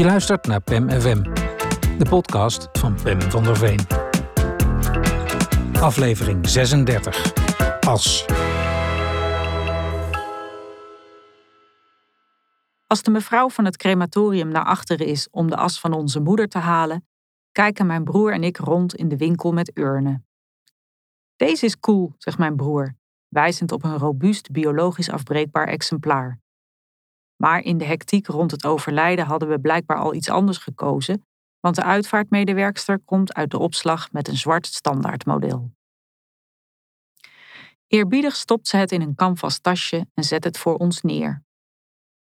Je luistert naar PEM FM, de podcast van Pem van der Veen. Aflevering 36. As. Als de mevrouw van het crematorium naar achteren is om de as van onze moeder te halen, kijken mijn broer en ik rond in de winkel met urnen. Deze is cool, zegt mijn broer, wijzend op een robuust biologisch afbreekbaar exemplaar. Maar in de hectiek rond het overlijden hadden we blijkbaar al iets anders gekozen, want de uitvaartmedewerkster komt uit de opslag met een zwart standaardmodel. Eerbiedig stopt ze het in een canvas tasje en zet het voor ons neer.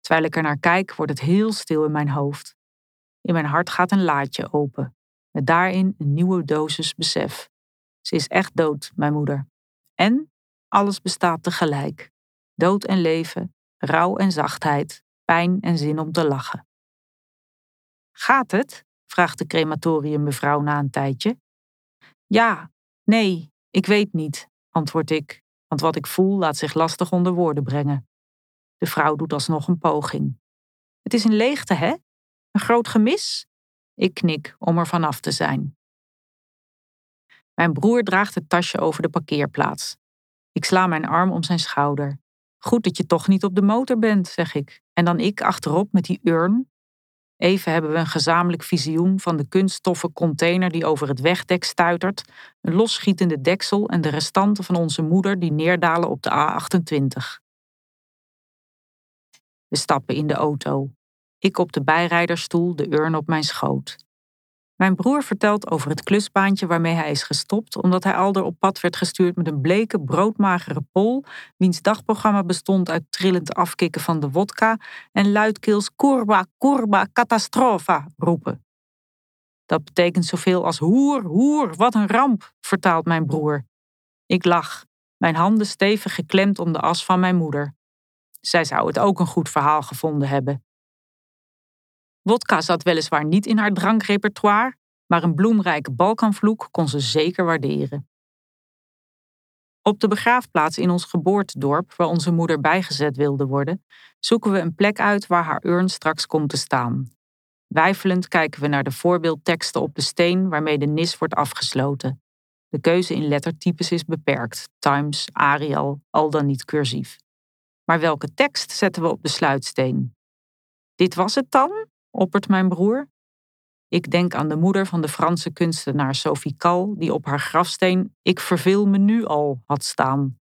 Terwijl ik er naar kijk, wordt het heel stil in mijn hoofd. In mijn hart gaat een laadje open, met daarin een nieuwe dosis besef. Ze is echt dood, mijn moeder. En alles bestaat tegelijk. Dood en leven, rouw en zachtheid, pijn en zin om te lachen. Gaat het? vraagt de crematoriummevrouw na een tijdje. Ja, nee, ik weet niet, antwoord ik, want wat ik voel laat zich lastig onder woorden brengen. De vrouw doet alsnog een poging. Het is een leegte, hè? Een groot gemis? Ik knik om er vanaf te zijn. Mijn broer draagt het tasje over de parkeerplaats. Ik sla mijn arm om zijn schouder. Goed dat je toch niet op de motor bent, zeg ik. En dan ik achterop met die urn. Even hebben we een gezamenlijk visioen van de kunststoffen container die over het wegdek stuitert, een losschietende deksel en de restanten van onze moeder die neerdalen op de A28. We stappen in de auto. Ik op de bijrijderstoel, de urn op mijn schoot. Mijn broer vertelt over het klusbaantje waarmee hij is gestopt, omdat hij alder op pad werd gestuurd met een bleke, broodmagere pol, wiens dagprogramma bestond uit trillend afkikken van de wodka en luidkeels kurba, kurba, catastrofa roepen. Dat betekent zoveel als hoer, hoer, wat een ramp, vertaalt mijn broer. Ik lach, mijn handen stevig geklemd om de as van mijn moeder. Zij zou het ook een goed verhaal gevonden hebben. Wodka zat weliswaar niet in haar drankrepertoire, maar een bloemrijke Balkanvloek kon ze zeker waarderen. Op de begraafplaats in ons geboortedorp, waar onze moeder bijgezet wilde worden, zoeken we een plek uit waar haar urn straks komt te staan. Wijfelend kijken we naar de voorbeeldteksten op de steen waarmee de nis wordt afgesloten. De keuze in lettertypes is beperkt: Times, Arial, al dan niet cursief. Maar welke tekst zetten we op de sluitsteen? Dit was het dan? Oppert mijn broer. Ik denk aan de moeder van de Franse kunstenaar Sophie Cal, die op haar grafsteen Ik verveel me nu al had staan.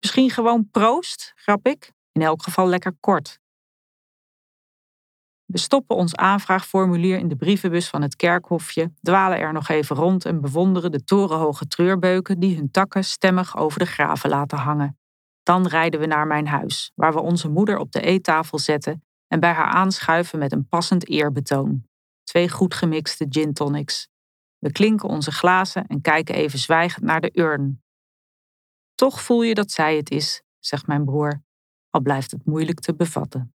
Misschien gewoon proost, grap ik, in elk geval lekker kort. We stoppen ons aanvraagformulier in de brievenbus van het kerkhofje, dwalen er nog even rond en bewonderen de torenhoge treurbeuken die hun takken stemmig over de graven laten hangen. Dan rijden we naar mijn huis, waar we onze moeder op de eettafel zetten en bij haar aanschuiven met een passend eerbetoon. Twee goed gemixte gin tonics. We klinken onze glazen en kijken even zwijgend naar de urn. Toch voel je dat zij het is, zegt mijn broer, al blijft het moeilijk te bevatten.